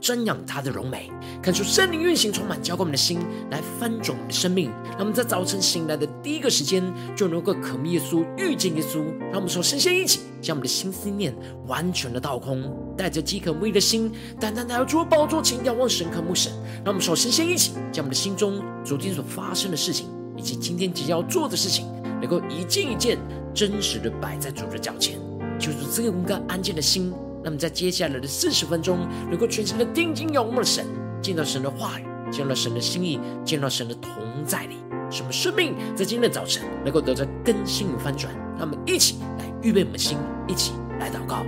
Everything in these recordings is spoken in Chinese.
瞻仰他的荣美，看出圣灵运行，充满浇灌我们的心，来翻转我们的生命。让我们在早晨醒来的第一个时间，就能够渴慕耶稣，遇见耶稣。让我们首先先一起将我们的心思念完全的倒空，带着饥渴慕义的心，单单来到主宝座前，仰望神，渴慕神。让我们首先先一起将我们的心中昨天所发生的事情，以及今天即将要做的事情，能够一件一件真实的摆在主的脚前，求主赐给我们个安静的心。那么，在接下来的四十分钟，能够全心的定睛仰望神，见到神的话语，见到神的心意，见到神的同在里，什么生命在今天的早晨能够得到更新与翻转？那么一起来预备我们的心，一起来祷告。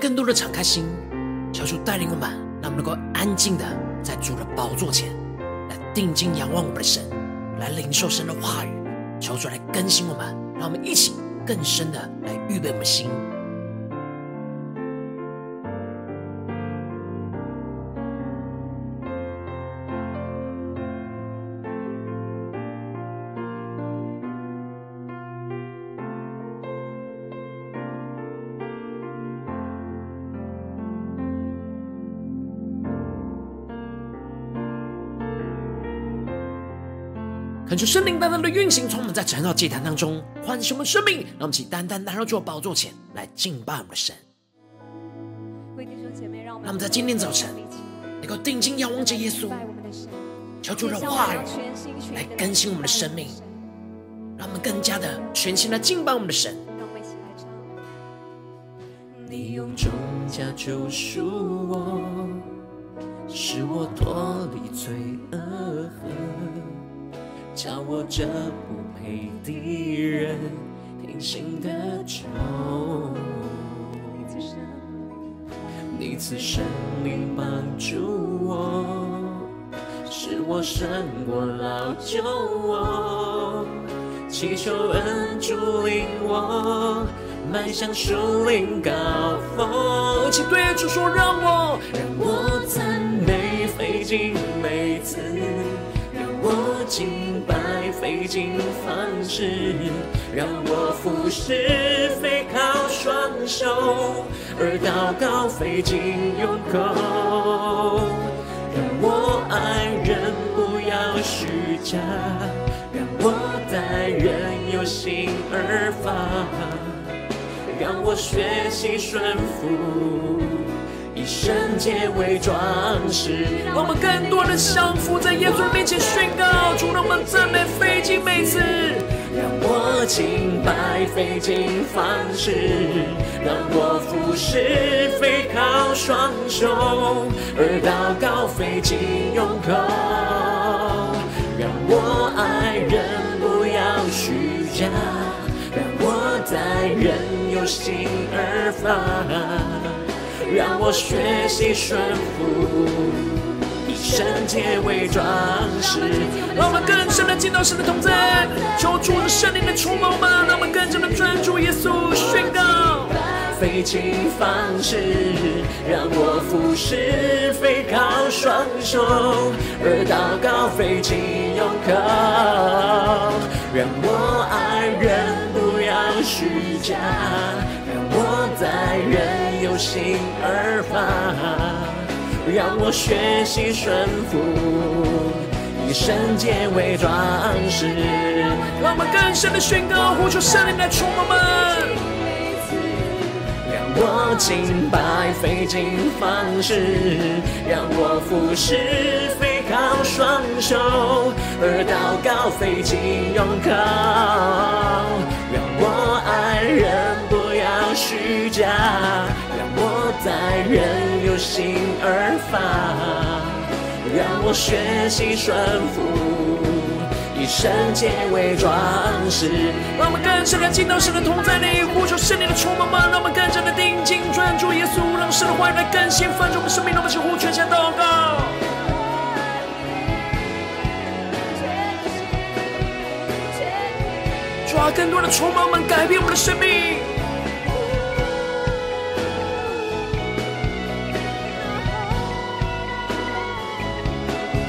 更多的敞开心，求主带领我们，让我们能够安静的在主的宝座前来定睛仰望我们的神，来领受神的话语，求主来更新我们，让我们一起更深的来预备我们的心。恳求圣灵单单的运行，充满在晨祷祭坛当中，唤醒我们生命，让我们起单单来到主的宝座前来敬拜我们的神。让我们在今天早晨能够定睛仰望着耶稣，求主的话语来更新我们的生命，让我们更加的全心来敬拜我们的神。让我们一起来唱。你用重价救赎我，使我脱离罪恶恨。叫我这不配的人平心的求，你赐生命帮助我，使我胜过老旧我，祈求恩主领我迈向树林高峰。请对主说，让我让我赞美费尽每次，我敬拜。费尽方式，让我服侍，非靠双手，而祷告费尽用口。让我爱人不要虚假，让我待人有心而发，让我学习顺服。以圣洁为装饰，让我们更多的降服在耶稣面前宣告，主让我们赞美费尽每次，让我敬拜费尽方式，让我服侍非靠双手，而祷告费尽用口，让我爱人不要虚假，让我待人有心而发。让我学习顺服，以圣洁为装饰。让我们更深的进到神的同在，求主的圣灵的触摸吧，让我们更加的专注耶稣宣告。费尽方式，让我俯视，飞靠双手，而祷告费尽用口。让我爱人不要虚假，让我在人心而发。让我学习顺服，以圣洁为装饰。让我们更深的宣告，呼求圣灵来充满我们。让我敬拜费尽方式，让我服侍非靠双手，而祷告费尽用口。让我爱人不要虚假。我在任由心而发，让我学习顺服，以圣洁为装饰。让我们更深的进到神的同在里，呼求圣灵的充满吗？让我们更加的定睛专注耶稣，让神的话语来更新翻转我们生命。让我们齐呼全心祷告，抓更多的充满们，改变我们的生命。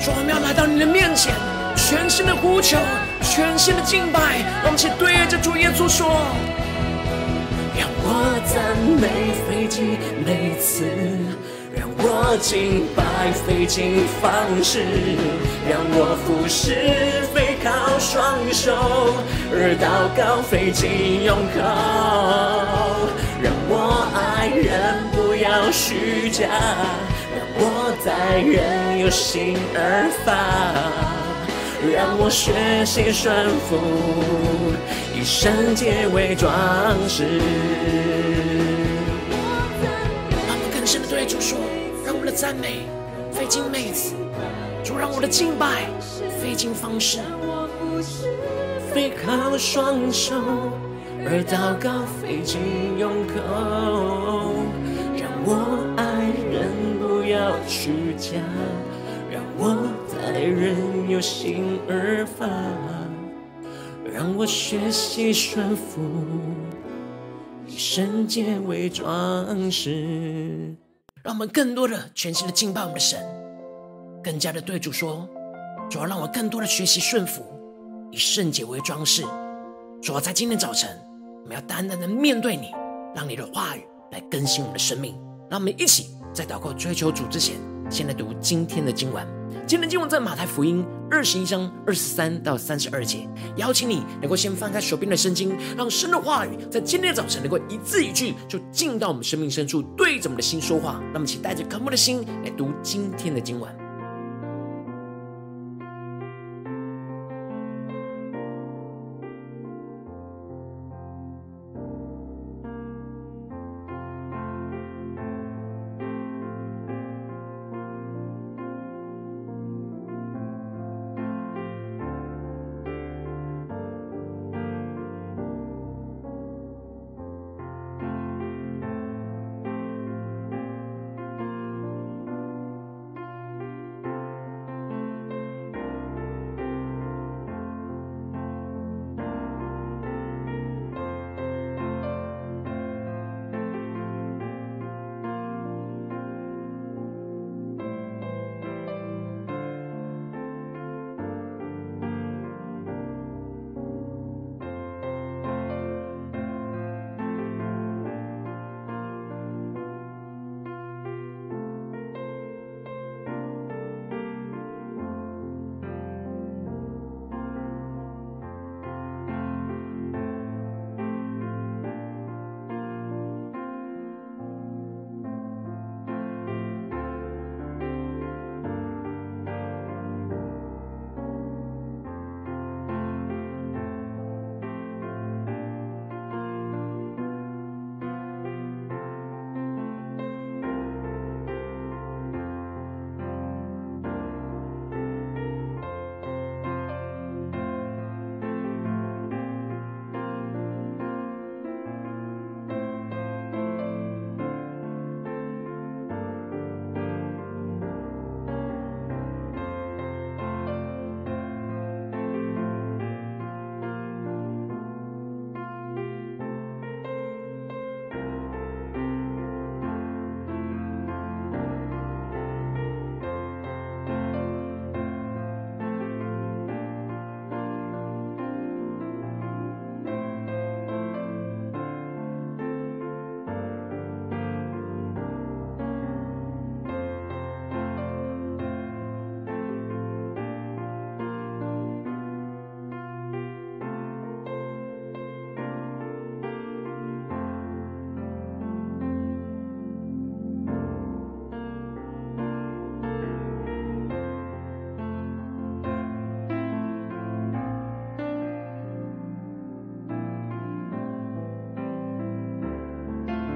说我们要来到你的面前，全新的呼求，全新的敬拜，让我们一起对着主耶稣说：让我赞美费尽每次，让我敬拜费尽方式，让我服侍非靠双手，而祷告费尽用口，让我爱人不要虚假。我在人有心而发，让我学习顺服，以圣洁为装饰。让我们更深的对主说，让我们的赞美费尽每次，主让我的敬拜费尽方式，非靠双手，而祷告费尽用口，让我。虚假，让我在人有心而发，让我学习顺服，以圣洁为装饰。让我们更多的全心的敬拜我们的神，更加的对主说：主要让我更多的学习顺服，以圣洁为装饰。主要在今天早晨，我们要单单的面对你，让你的话语来更新我们的生命。让我们一起。在祷告追求主之前，先来读今天的经文。今天的经文在马太福音二十一章二十三到三十二节。邀请你能够先翻开手边的圣经，让神的话语在今天的早晨能够一字一句就进到我们生命深处，对着我们的心说话。那么，请带着渴慕的心来读今天的经文。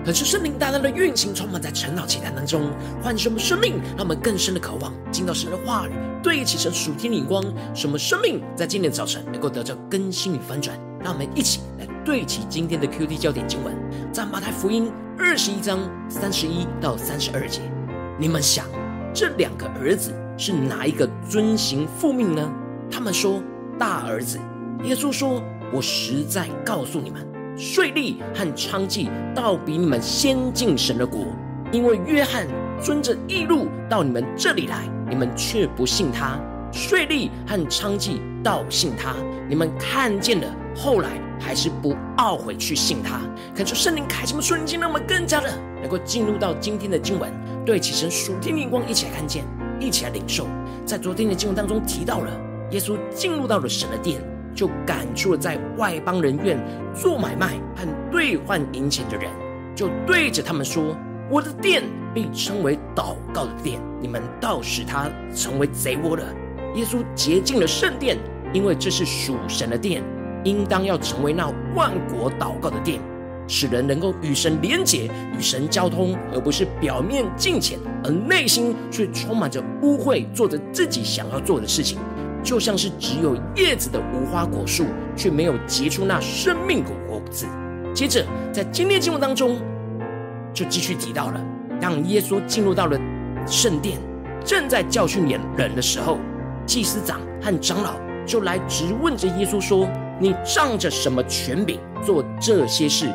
可是圣灵大大的运行，充满在晨祷祈坛当中，唤醒我们生命，让我们更深的渴望进到神的话语，对齐神属天灵光，什么生命在今天早晨能够得到更新与翻转。让我们一起来对齐今天的 QT 焦点经文，在马太福音二十一章三十一到三十二节。你们想，这两个儿子是哪一个遵行父命呢？他们说大儿子。耶稣说：“我实在告诉你们。”税吏和娼妓倒比你们先进神的国，因为约翰遵着义路到你们这里来，你们却不信他；税吏和娼妓倒信他，你们看见了，后来还是不懊悔去信他。恳求圣灵开启我们属灵经，让我们更加的能够进入到今天的经文，对起神属天灵光，一起来看见，一起来领受。在昨天的经文当中提到了，耶稣进入到了神的殿。就赶出了在外邦人院做买卖和兑换银钱的人，就对着他们说：“我的殿必称为祷告的殿，你们倒使他成为贼窝了。”耶稣洁净了圣殿，因为这是属神的殿，应当要成为那万国祷告的殿，使人能够与神连结、与神交通，而不是表面敬虔，而内心却充满着污秽，做着自己想要做的事情。就像是只有叶子的无花果树，却没有结出那生命的果子。接着，在今天经文当中，就继续提到了，当耶稣进入到了圣殿，正在教训人的时候，祭司长和长老就来质问着耶稣说：“你仗着什么权柄做这些事？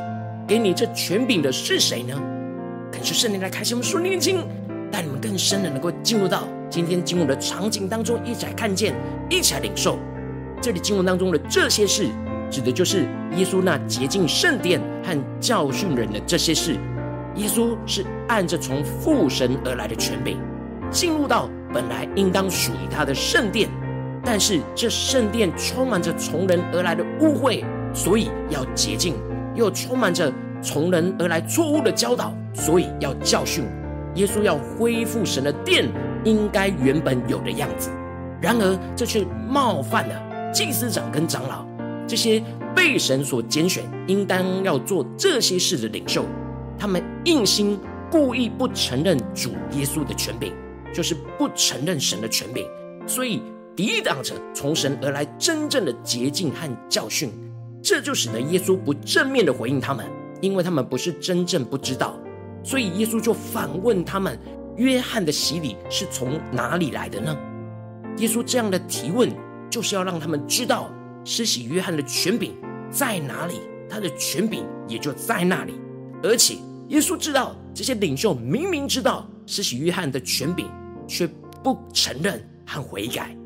给你这权柄的是谁呢？”感谢圣灵来开启我们属灵的眼睛，带你们更深的能够进入到。今天经文的场景当中，一起来看见，一起来领受。这里经文当中的这些事，指的就是耶稣那洁净圣殿和教训人的这些事。耶稣是按着从父神而来的权柄，进入到本来应当属于他的圣殿，但是这圣殿充满着从人而来的污秽，所以要洁净；又充满着从人而来错误的教导，所以要教训。耶稣要恢复神的殿。应该原本有的样子，然而这却冒犯了祭司长跟长老这些被神所拣选、应当要做这些事的领袖。他们硬心故意不承认主耶稣的权柄，就是不承认神的权柄，所以抵挡着从神而来真正的洁净和教训。这就使得耶稣不正面的回应他们，因为他们不是真正不知道，所以耶稣就反问他们。约翰的洗礼是从哪里来的呢？耶稣这样的提问，就是要让他们知道施洗约翰的权柄在哪里，他的权柄也就在那里。而且耶稣知道这些领袖明明知道施洗约翰的权柄，却不承认和悔改。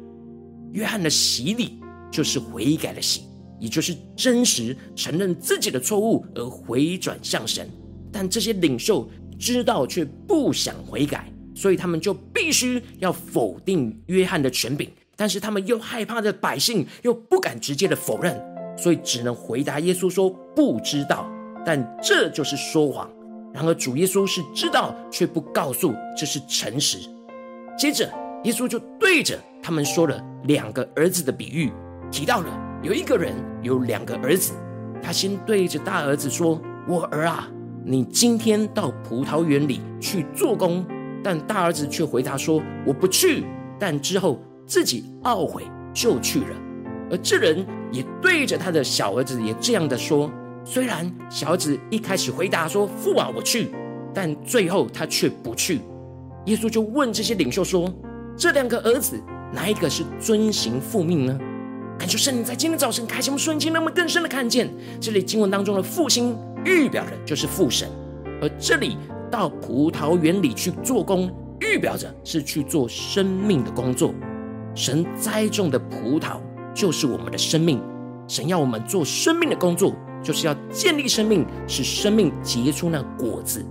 约翰的洗礼就是悔改的洗，也就是真实承认自己的错误而回转向神。但这些领袖。知道却不想悔改，所以他们就必须要否定约翰的权柄。但是他们又害怕的百姓又不敢直接的否认，所以只能回答耶稣说不知道。但这就是说谎。然而主耶稣是知道却不告诉，这是诚实。接着耶稣就对着他们说了两个儿子的比喻，提到了有一个人有两个儿子，他先对着大儿子说：“我儿啊。”你今天到葡萄园里去做工，但大儿子却回答说：“我不去。”但之后自己懊悔就去了。而这人也对着他的小儿子也这样的说：“虽然小儿子一开始回答说‘父啊，我去’，但最后他却不去。”耶稣就问这些领袖说：“这两个儿子哪一个是遵行父命呢？”感谢圣灵在今天早晨开启我们瞬间，让我们更深的看见这里经文当中的复兴。预表的就是父神，而这里到葡萄园里去做工，预表着是去做生命的工作。神栽种的葡萄就是我们的生命，神要我们做生命的工作，就是要建立生命，使生命结出那果子。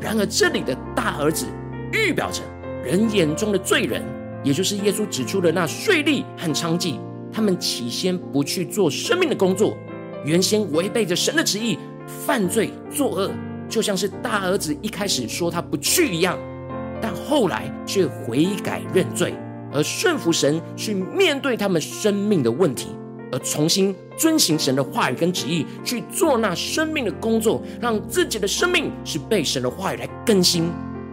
然而这里的大儿子预表着人眼中的罪人，也就是耶稣指出的那税吏和娼妓，他们起先不去做生命的工作，原先违背着神的旨意。犯罪作恶，就像是大儿子一开始说他不去一样，但后来却悔改认罪，而顺服神去面对他们生命的问题。而重新遵行神的话语跟旨意，去做那生命的工作，让自己的生命是被神的话语来更新。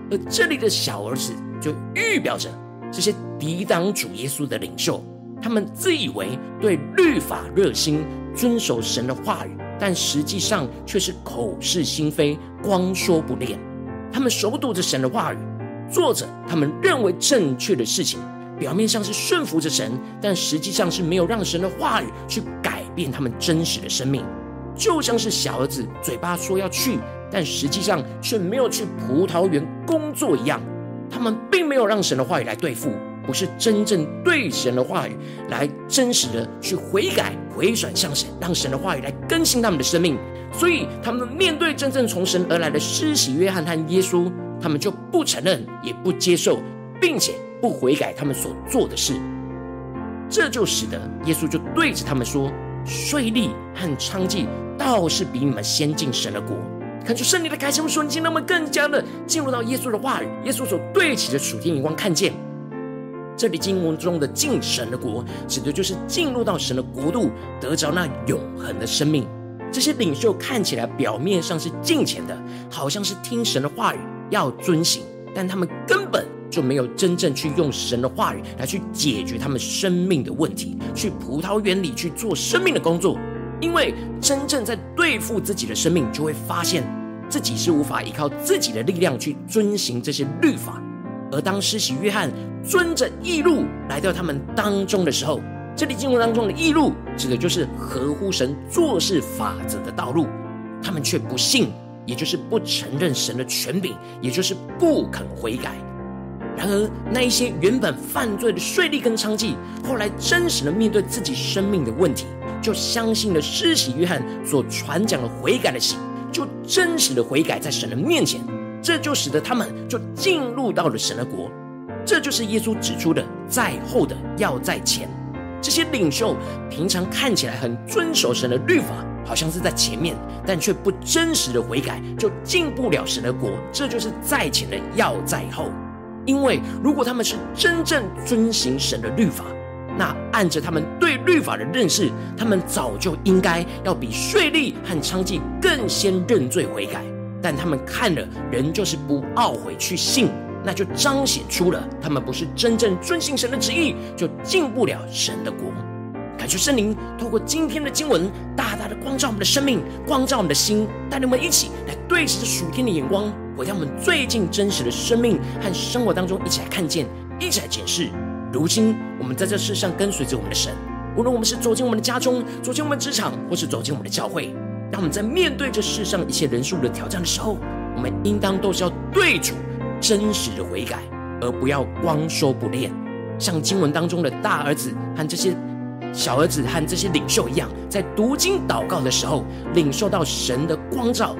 而这里的小儿子就预表着这些抵挡主耶稣的领袖，他们自以为对律法热心，遵守神的话语，但实际上却是口是心非，光说不练。他们熟读着神的话语，做着他们认为正确的事情。表面上是顺服着神，但实际上是没有让神的话语去改变他们真实的生命，就像是小儿子嘴巴说要去，但实际上却没有去葡萄园工作一样。他们并没有让神的话语来对付，不是真正对神的话语来真实的去悔改、回转向神，让神的话语来更新他们的生命。所以，他们面对真正从神而来的施洗约翰和耶稣，他们就不承认，也不接受，并且。不悔改他们所做的事，这就使得耶稣就对着他们说：“税吏和娼妓倒是比你们先进神的国。”看出圣灵的开启，瞬间，让我们更加的进入到耶稣的话语，耶稣所对齐的属天眼光，看见这里经文中的进神的国，指的就是进入到神的国度，得着那永恒的生命。这些领袖看起来表面上是敬虔的，好像是听神的话语要遵行，但他们根本。就没有真正去用神的话语来去解决他们生命的问题，去葡萄园里去做生命的工作。因为真正在对付自己的生命，就会发现自己是无法依靠自己的力量去遵行这些律法。而当施洗约翰遵着义路来到他们当中的时候，这里经文当中的义路指的就是合乎神做事法则的道路，他们却不信，也就是不承认神的权柄，也就是不肯悔改。然而，那一些原本犯罪的税吏跟娼妓，后来真实的面对自己生命的问题，就相信了施洗约翰所传讲的悔改的喜，就真实的悔改在神的面前，这就使得他们就进入到了神的国。这就是耶稣指出的，在后的要在前。这些领袖平常看起来很遵守神的律法，好像是在前面，但却不真实的悔改，就进不了神的国。这就是在前的要在后。因为如果他们是真正遵行神的律法，那按着他们对律法的认识，他们早就应该要比税吏和娼妓更先认罪悔改。但他们看了，仍旧不懊悔去信，那就彰显出了他们不是真正遵行神的旨意，就进不了神的国。感谢圣灵透过今天的经文，大大的光照我们的生命，光照我们的心，带领我们一起来对视着属天的眼光。回到我们最近真实的生命和生活当中，一起来看见，一起来检视。如今我们在这世上跟随着我们的神，无论我们是走进我们的家中，走进我们的职场，或是走进我们的教会，当我们在面对这世上一切人数的挑战的时候，我们应当都是要对主真实的悔改，而不要光说不练。像经文当中的大儿子和这些小儿子和这些领袖一样，在读经祷告的时候，领受到神的光照，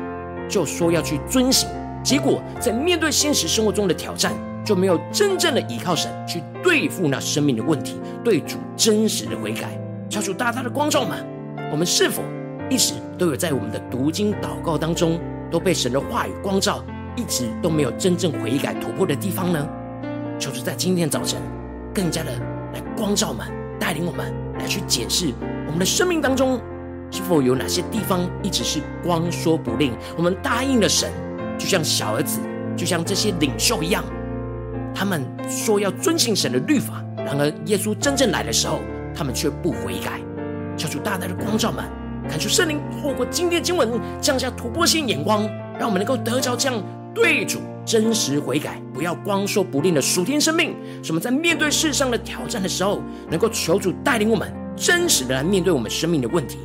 就说要去遵行。结果，在面对现实生活中的挑战，就没有真正的依靠神去对付那生命的问题，对主真实的悔改。求主大大的光照们，我们是否一直都有在我们的读经祷告当中，都被神的话语光照，一直都没有真正悔改突破的地方呢？求主在今天早晨，更加的来光照我们，带领我们来去检视我们的生命当中，是否有哪些地方一直是光说不练，我们答应了神。就像小儿子，就像这些领袖一样，他们说要遵行神的律法，然而耶稣真正来的时候，他们却不悔改。求主大大的光照们，看出圣灵透过今天的经文降下突破性眼光，让我们能够得着这样对主真实悔改，不要光说不练的属天生命。使我们在面对世上的挑战的时候，能够求主带领我们真实的来面对我们生命的问题。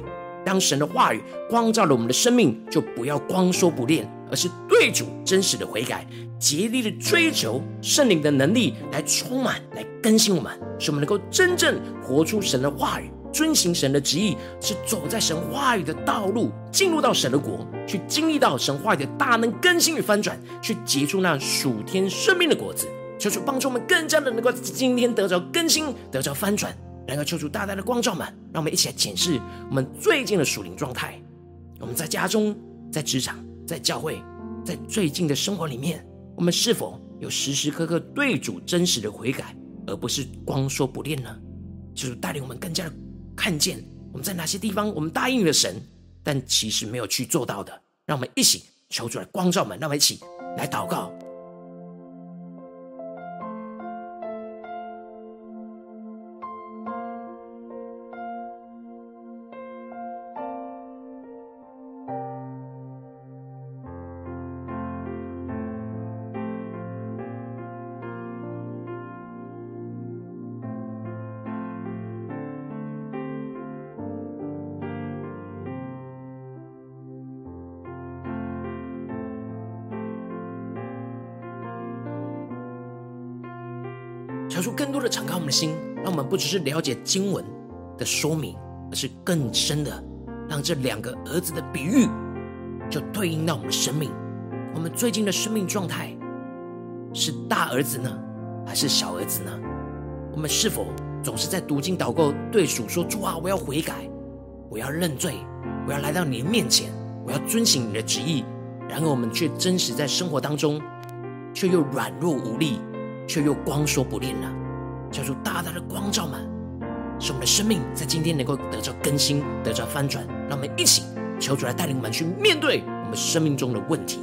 当神的话语光照了我们的生命，就不要光说不练。而是对主真实的悔改，竭力的追求圣灵的能力来充满、来更新我们，使我们能够真正活出神的话语，遵行神的旨意，是走在神话语的道路，进入到神的国，去经历到神话语的大能更新与翻转，去结出那属天生命的果子。求主帮助我们更加的能够今天得着更新、得着翻转，然后求主大大的光照们，让我们一起来检视我们最近的属灵状态。我们在家中，在职场。在教会，在最近的生活里面，我们是否有时时刻刻对主真实的悔改，而不是光说不练呢？就是带领我们更加的看见我们在哪些地方我们答应了神，但其实没有去做到的？让我们一起求主来光照我们，让我们一起来祷告。求出更多的敞开我们的心，让我们不只是了解经文的说明，而是更深的让这两个儿子的比喻就对应到我们的生命。我们最近的生命状态是大儿子呢，还是小儿子呢？我们是否总是在读经祷告，对主说：“主啊，我要悔改，我要认罪，我要来到你的面前，我要遵行你的旨意。”然而我们却真实在生活当中，却又软弱无力。却又光说不练了，叫做大大的光照们，使我们的生命在今天能够得着更新，得着翻转。让我们一起求主来带领我们去面对我们生命中的问题。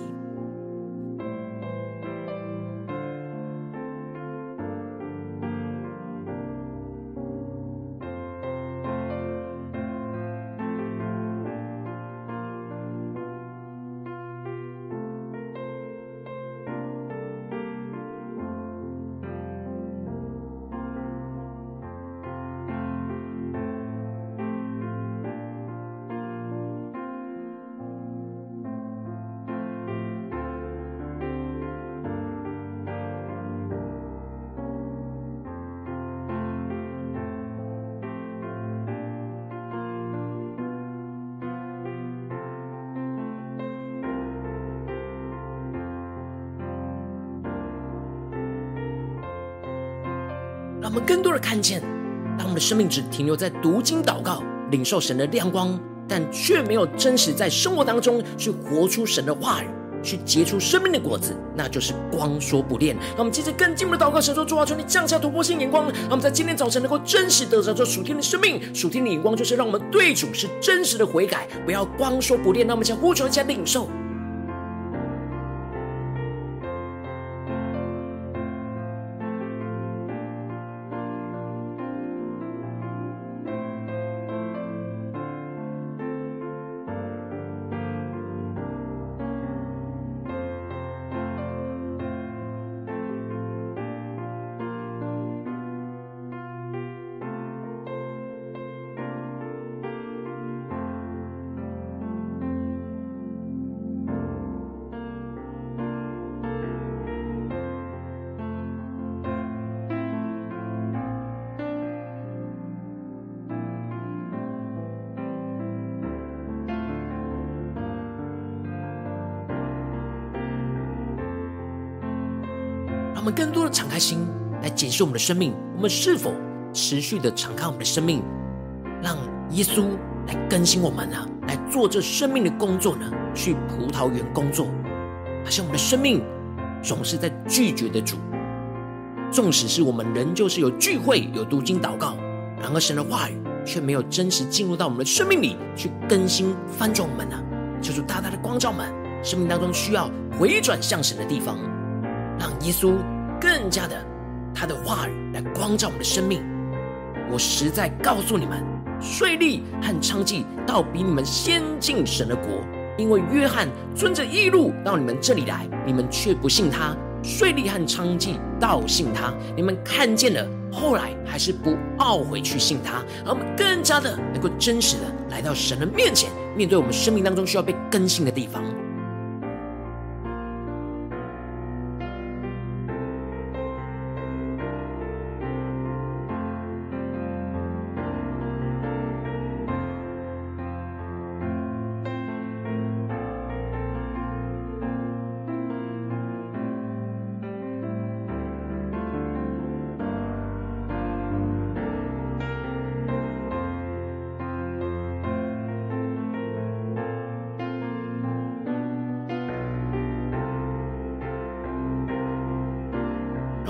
我们更多的看见，当我们的生命只停留在读经祷告、领受神的亮光，但却没有真实在生活当中去活出神的话语，去结出生命的果子，那就是光说不练。让我们接着更进一步的祷告，神说：主啊，求你降下突破性眼光，让我们在今天早晨能够真实得着这属天的生命。属天的眼光就是让我们对主是真实的悔改，不要光说不练。让我们将呼求一下领受。们更多的敞开心来检视我们的生命，我们是否持续的敞开我们的生命，让耶稣来更新我们呢？来做这生命的工作呢？去葡萄园工作，好像我们的生命总是在拒绝的主，纵使是我们仍旧是有聚会、有读经祷告，然而神的话语却没有真实进入到我们的生命里去更新翻转我们呢？就是大大的光照们，生命当中需要回转向神的地方。让耶稣更加的他的话语来光照我们的生命。我实在告诉你们，税吏和娼妓倒比你们先进神的国，因为约翰遵着义路到你们这里来，你们却不信他；税吏和娼妓倒信他，你们看见了，后来还是不懊悔去信他。而我们更加的能够真实的来到神的面前，面对我们生命当中需要被更新的地方。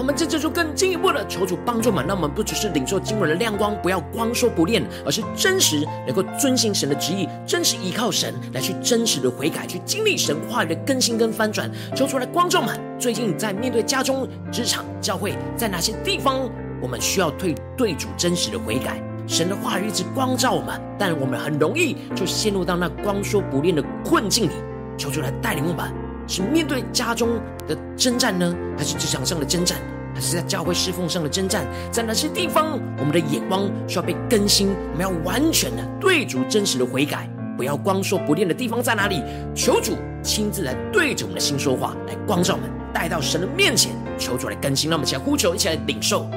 们这就更进一步的求主帮助我们，让我们不只是领受经文的亮光，不要光说不练，而是真实能够遵行神的旨意，真实依靠神来去真实的悔改，去经历神话语的更新跟翻转。求出来，观众们最近在面对家中、职场、教会，在哪些地方我们需要对对主真实的悔改？神的话语一直光照我们，但我们很容易就陷入到那光说不练的困境里。求主来带领我们，是面对家中的征战呢，还是职场上的征战，还是在教会侍奉上的征战？在哪些地方，我们的眼光需要被更新？我们要完全的对主真实的悔改，不要光说不练的地方在哪里？求主亲自来对着我们的心说话，来光照我们，带到神的面前，求主来更新。让我们一起来呼求，一起来领受。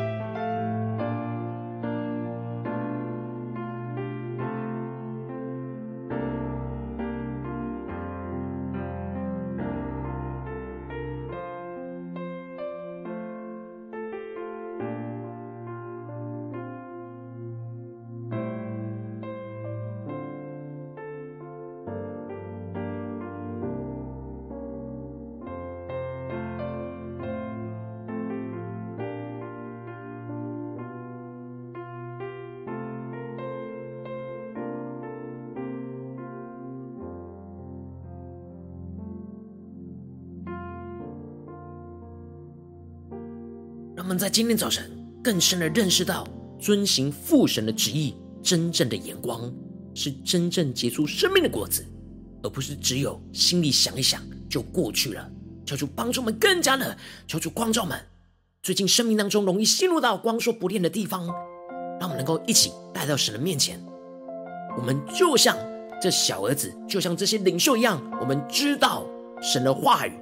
们在今天早晨更深的认识到，遵行父神的旨意，真正的眼光是真正结出生命的果子，而不是只有心里想一想就过去了。求主帮助我们更加的，求主光照们，最近生命当中容易陷入到光说不练的地方，让我们能够一起带到神的面前。我们就像这小儿子，就像这些领袖一样，我们知道神的话语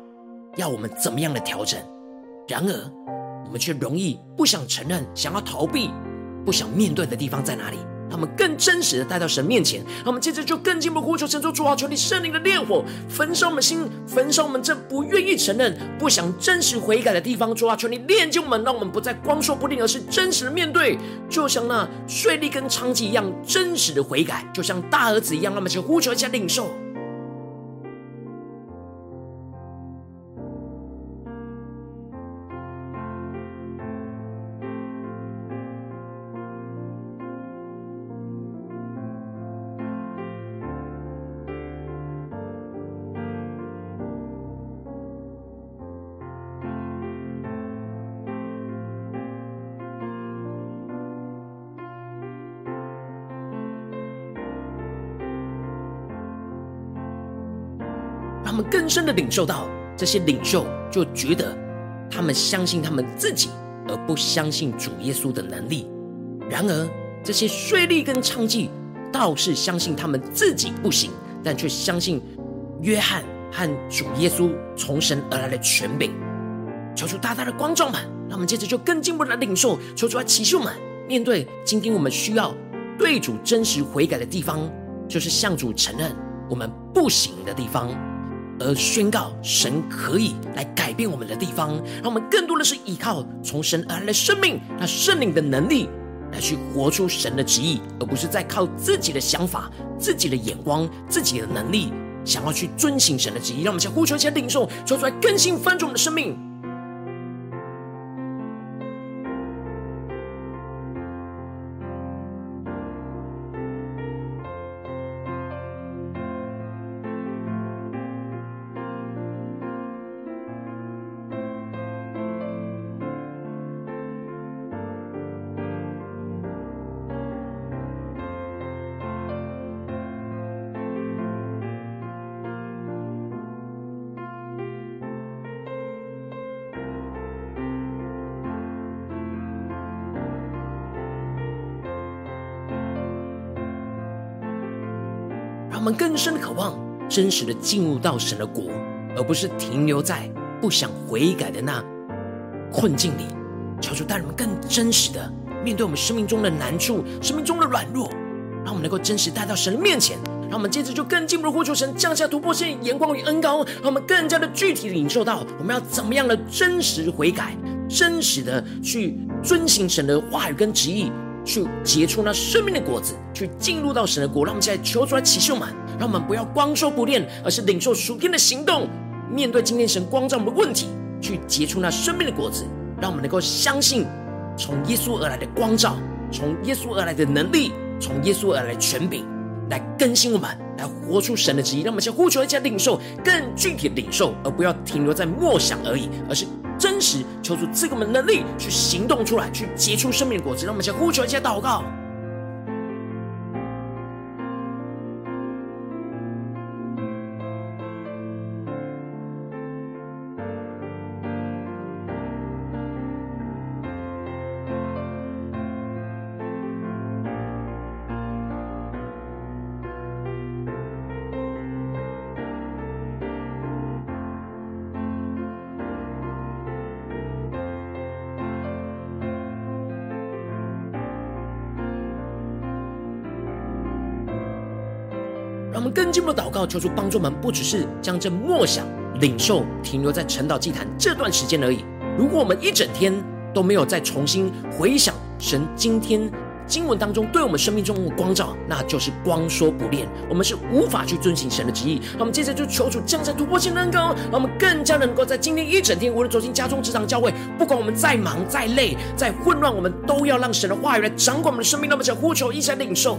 要我们怎么样的调整，然而。我们却容易不想承认，想要逃避，不想面对的地方在哪里？他们更真实的带到神面前。那我们接着就更进一步呼求神说：主啊，求你圣灵的烈火焚烧我们心，焚烧我们这不愿意承认、不想真实悔改的地方。主啊，求你炼净我们，让我们不再光说不练，而是真实的面对，就像那税吏跟娼妓一样真实的悔改，就像大儿子一样。让我们去呼求一下领受。们更深的领受到，这些领袖就觉得他们相信他们自己，而不相信主耶稣的能力。然而，这些税吏跟娼妓倒是相信他们自己不行，但却相信约翰和主耶稣从神而来的权柄。求主大大的光照们，让我们接着就更进一步的领受。求主来启示们，面对今天我们需要对主真实悔改的地方，就是向主承认我们不行的地方。而宣告神可以来改变我们的地方，让我们更多的是依靠从神而来的生命，那圣灵的能力来去活出神的旨意，而不是在靠自己的想法、自己的眼光、自己的能力，想要去遵行神的旨意。让我们先呼求一下领受，说出来更新翻转我们的生命。我们更深的渴望，真实的进入到神的国，而不是停留在不想悔改的那困境里。求主带我们更真实的面对我们生命中的难处、生命中的软弱，让我们能够真实带到神的面前。让我们接着就更进一步的呼求神降下突破性眼光与恩膏，让我们更加的具体的领受到我们要怎么样的真实悔改，真实的去遵行神的话语跟旨意。去结出那生命的果子，去进入到神的国。让我们现在求出来奇秀们，让我们不要光说不练，而是领受属天的行动。面对今天神光照我们的问题，去结出那生命的果子，让我们能够相信从耶稣而来的光照，从耶稣而来的能力，从耶稣而来的权柄，来更新我们，来活出神的旨意。让我们先呼求一下领受，更具体的领受，而不要停留在默想而已，而是真实求主赐给我们能力去行动出来，去结出生命的果子。让我们先呼求一下祷告。更进一步的祷告，求主帮助我们，不只是将这默想、领受停留在晨祷祭坛这段时间而已。如果我们一整天都没有再重新回想神今天经文当中对我们生命中的光照，那就是光说不练，我们是无法去遵行神的旨意。那我们接着就求主降下突破性的恩膏，让我们更加能够在今天一整天，无论走进家中、职场、教会，不管我们再忙、再累、再混乱，我们都要让神的话语来掌管我们的生命。那么，想呼求一下领受。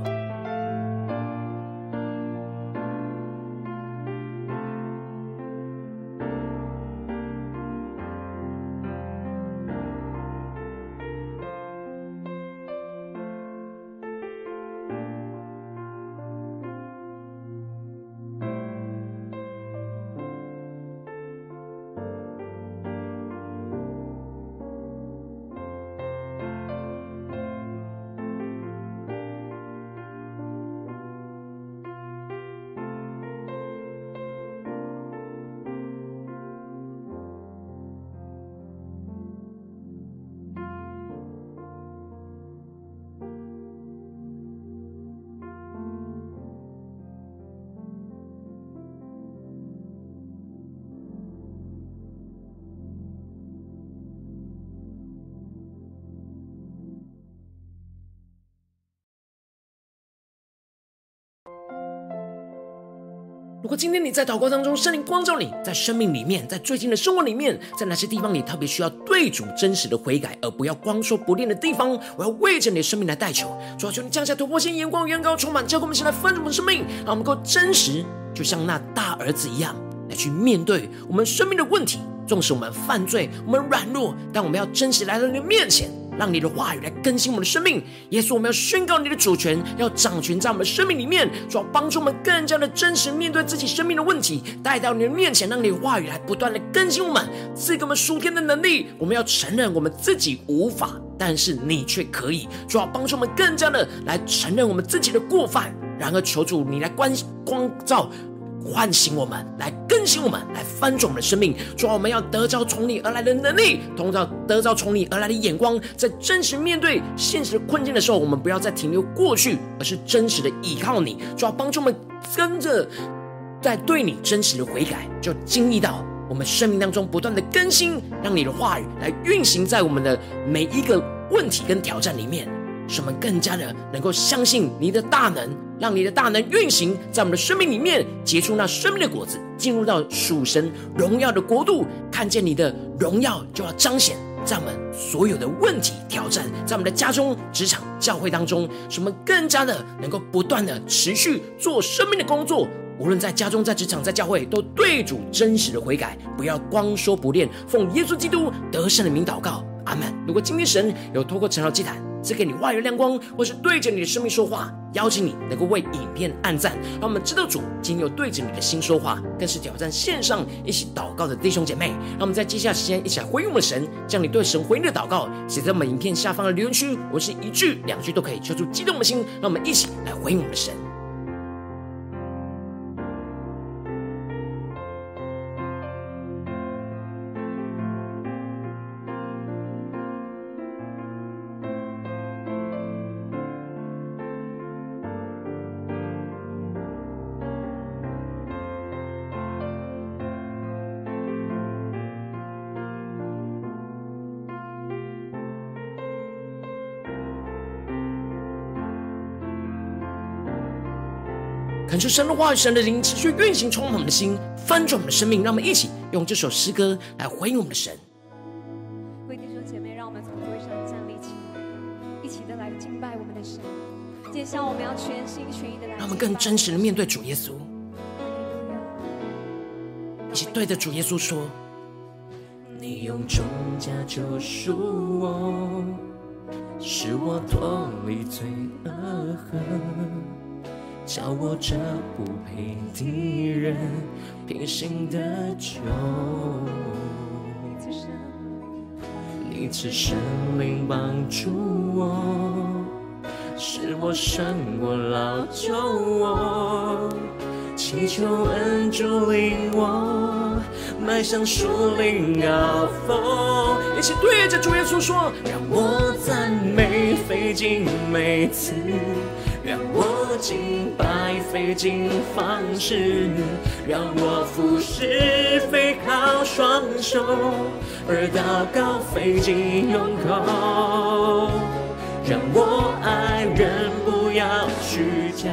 如果今天你在祷告当中，圣灵光照你，在生命里面，在最近的生活里面，在哪些地方你特别需要对主真实的悔改，而不要光说不练的地方，我要为着你的生命来代求。主要求你降下突破性眼光，远高充满，教给我们现在丰盛的生命，让我们能够真实，就像那大儿子一样，来去面对我们生命的问题。纵使我们犯罪，我们软弱，但我们要真实来到你的面前。让你的话语来更新我们的生命，耶稣，我们要宣告你的主权，要掌权在我们的生命里面，主要帮助我们更加的真实面对自己生命的问题，带到你的面前，让你的话语来不断的更新我们，赐给我们属天的能力。我们要承认我们自己无法，但是你却可以，主要帮助我们更加的来承认我们自己的过犯。然而，求主你来光光照。唤醒我们，来更新我们，来翻转我们的生命。主啊，我们要得着从你而来的能力，同样得着从你而来的眼光，在真实面对现实的困境的时候，我们不要再停留过去，而是真实的依靠你。主要，帮助我们跟着在对你真实的悔改，就经历到我们生命当中不断的更新，让你的话语来运行在我们的每一个问题跟挑战里面。使我们更加的能够相信你的大能，让你的大能运行在我们的生命里面，结出那生命的果子，进入到属神荣耀的国度，看见你的荣耀就要彰显在我们所有的问题挑战，在我们的家中、职场、教会当中，使我们更加的能够不断的持续做生命的工作，无论在家中、在职场、在教会，都对主真实的悔改，不要光说不练。奉耶稣基督得胜的名祷告，阿门。如果今天神有透过陈老祭坛赐给你话语亮光，或是对着你的生命说话，邀请你能够为影片按赞，让我们知道主今天有对着你的心说话，更是挑战线上一起祷告的弟兄姐妹。让我们在接下时间一起来回应我们的神，将你对神回应的祷告写在我们影片下方的留言区，我是一句两句都可以，求出激动的心，让我们一起来回应我们的神。恳求神的话语、神的灵持续运行，充满我们的心，翻转我们的生命。让我们一起用这首诗歌来回应我们的神。各位弟兄姐妹，让我们从座位上站立起来，一起的来敬拜我们的神。接下来我们要全心全意的来，让我们更真实的面对主耶稣，一起对着主耶稣说：“你用重价救赎我，使我脱离罪恶恨。”叫我这不配的人平行的酒，你赐圣灵帮助我，使我胜过老旧我，祈求恩主领我迈向属灵高峰。一起对着主耶稣说，让我赞美费尽每次。让我敬拜费尽方式，让我服侍飞靠双手，而祷告费尽用口。让我爱人不要虚假，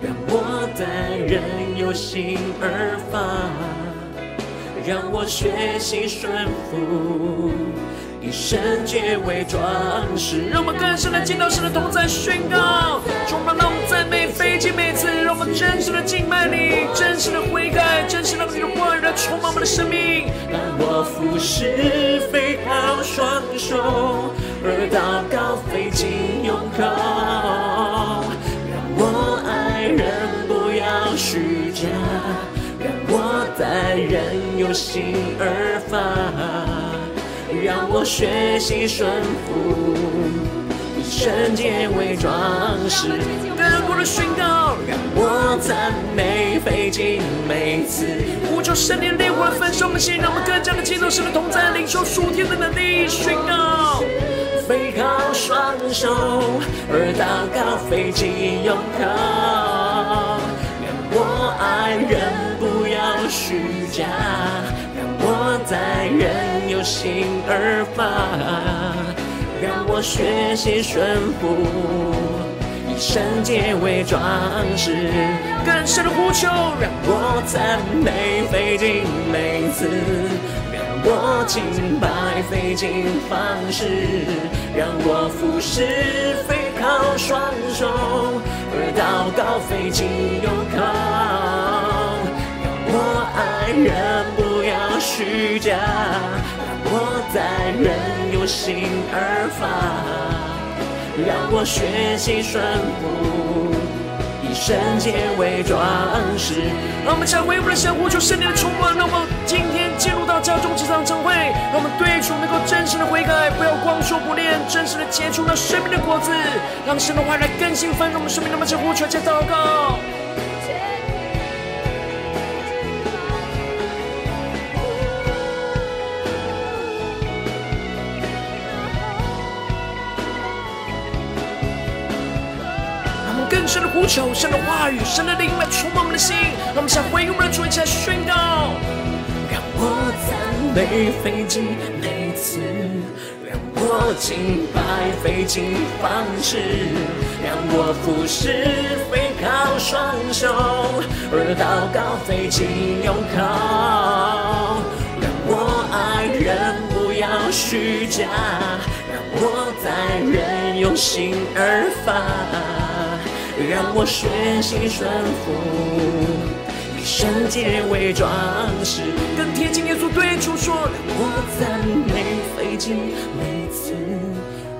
让我待人有心而发，让我学习顺服。以圣洁为装饰，让我们更深的见到神的同在，宣告，充满让我们赞美费尽每次，让我们真实的敬拜你，真实的悔改，真实让你的话语来充满我们的生命。让我服侍非靠双手，而祷告费尽用口。让我爱人不要虚假，让我待人有心而发。让我学习顺服，以圣洁为装饰。更多的宣告，让我赞美费尽每次。呼求圣灵烈火焚烧我们心，让我们更加的敬拜神的同在，领受属天的能力。宣告，背靠双手，而祷告费尽用口。让我爱人不要虚假。我待人有心而发，让我学习顺服，以圣洁为装饰。更深的呼求，让我赞美费尽每次，让我敬拜费尽方式，让我服侍非靠双手，而祷告费尽用口，让我爱人不。虚假，让我在人有心而发，让我学习顺服，以圣洁为装饰。让我们向为我们的神呼求圣灵的充满。让我们今天进入到家中这场晨会，让我们对主能够真实的悔改，不要光说不练，真实的结出那生命的果子，让神的话来更新丰盛我们生命。让我们向呼求，向祷告。神的呼求，神的话语，神的灵来触摸我们的心，让我们向回应我们的主一起来宣告。让我赞美费尽每次，让我敬拜费尽方式，让我服侍非靠双手，而祷告费尽用口。让我爱人不要虚假，让我待人用心而发。让我学习顺服，以圣洁为装饰，更贴近耶稣对主说：我赞美费尽每次，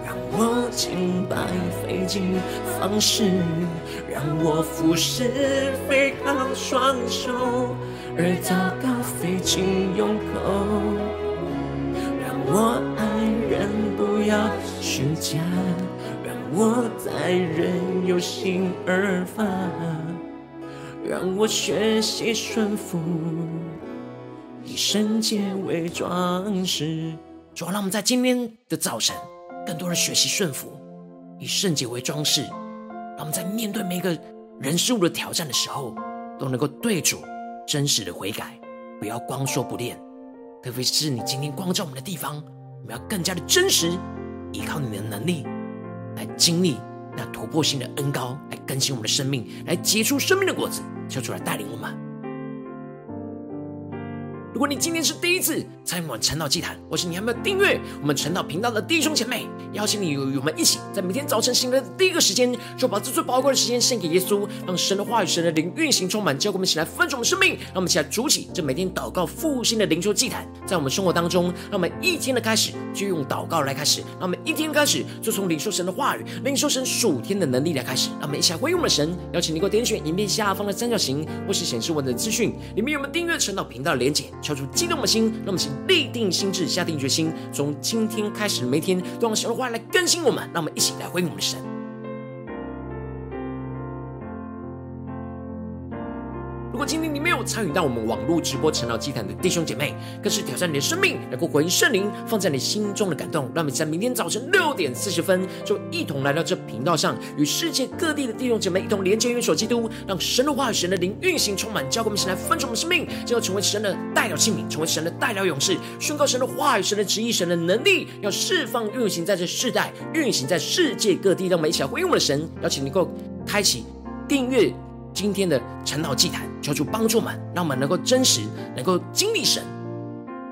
让我敬拜费尽方式，让我服侍费尽双手，而祷告费尽用口，让我爱人不要虚假。我在任由心而发，让我学习顺服，以圣洁为装饰。主要让我们在今天的早晨，更多的学习顺服，以圣洁为装饰。让我们在面对每一个人事物的挑战的时候，都能够对主真实的悔改，不要光说不练。特别是你今天光照我们的地方，我们要更加的真实，依靠你的能力。来经历那突破性的恩高，来更新我们的生命，来结出生命的果子，求主来带领我们。如果你今天是第一次参与我们晨祷祭坛，或是你还没有订阅我们晨祷频道的弟兄姐妹，邀请你与我们一起，在每天早晨醒来的第一个时间，就把这最宝贵的时间献给耶稣，让神的话语、神的灵运行充满，教给我们起来分盛我们生命，让我们起来筑起这每天祷告复兴的灵修祭坛，在我们生活当中，让我们一天的开始就用祷告来开始，让我们一天开始就从领受神的话语、领受神属天的能力来开始，让我们一起来回应我们的神。邀请你给我点选影片下方的三角形，或是显示文字资讯里面有我们订阅晨祷频道的连结。敲出激动的心，让我们请立定心智，下定决心，从今天开始，每天都让神的话来更新我们。让我们一起来回应我们的神。如果今天你没有参与到我们网络直播晨祷祭坛的弟兄姐妹，更是挑战你的生命，能够回应圣灵放在你心中的感动。让我们在明天早晨六点四十分，就一同来到这频道上，与世界各地的弟兄姐妹一同连接、元首基督，让神的话语、神的灵运行充满，教给我们神来分盛我们生命，就要成为神的代表器皿，成为神的代表勇士，宣告神的话语、神的旨意、神的能力，要释放运行在这世代，运行在世界各地。让我们一起来回应我们的神，邀请你够开启订阅。今天的晨祷祭坛，求主帮助我们，让我们能够真实，能够经历神。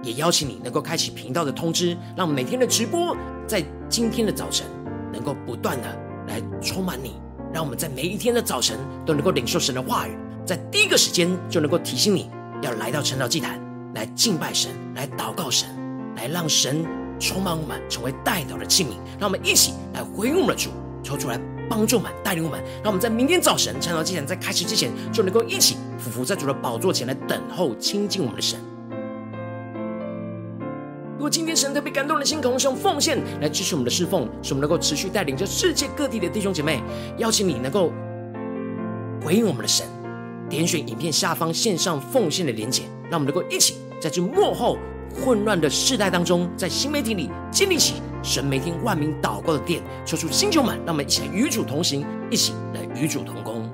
也邀请你能够开启频道的通知，让每天的直播在今天的早晨能够不断的来充满你，让我们在每一天的早晨都能够领受神的话语，在第一个时间就能够提醒你要来到晨祷祭坛来敬拜神，来祷告神，来让神充满我们，成为代祷的器皿。让我们一起来回应我们的主，求主来。帮助我们，带领我们，让我们在明天早晨晨祷祭坛在开始之前，就能够一起俯伏在主的宝座前来等候亲近我们的神。如果今天神特别感动的心，可能是用奉献来支持我们的侍奉，使我们能够持续带领着世界各地的弟兄姐妹，邀请你能够回应我们的神，点选影片下方线上奉献的连结，让我们能够一起在这幕后混乱的世代当中，在新媒体里建立起神每天万名祷告的殿，求出星球们，让我们一起来与主同行，一起来与主同工。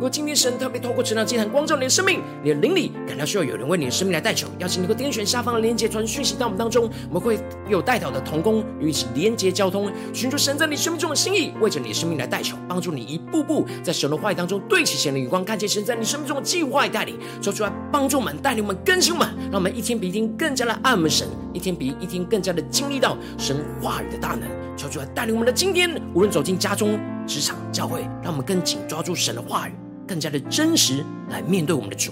如果今天神特别透过晨祷祭坛光照你的生命，你的灵里感到需要有人为你的生命来代求，邀请你能够点选下方的连接传讯息到我们当中，我们会有代表的同工与一起连结交通，寻求神在你生命中的心意，为着你的生命来代求，帮助你一步步在神的话语当中对齐神的眼光，看见神在你生命中的计划带领，说出来帮助我们带领我们更新我们，让我们一天比一天更加的爱我们神，一天比一天更加的经历到神话语的大能，说出来带领我们的今天，无论走进家中、职场、教会，让我们更紧抓住神的话语。更加的真实来面对我们的主，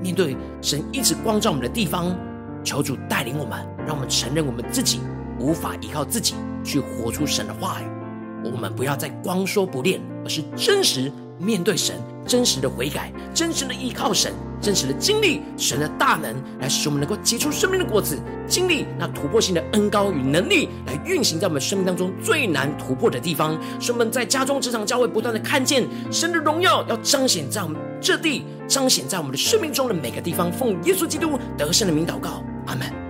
面对神一直光照我们的地方，求主带领我们，让我们承认我们自己无法依靠自己去活出神的话语。我们不要再光说不练，而是真实面对神，真实的悔改，真实的依靠神。真实的经历神的大能，来使我们能够结出生命的果子，经历那突破性的恩膏与能力，来运行在我们生命当中最难突破的地方。使我们在家中、职场、教会不断的看见神的荣耀，要彰显在我们这地，彰显在我们的生命中的每个地方。奉耶稣基督得胜的名祷告，阿门。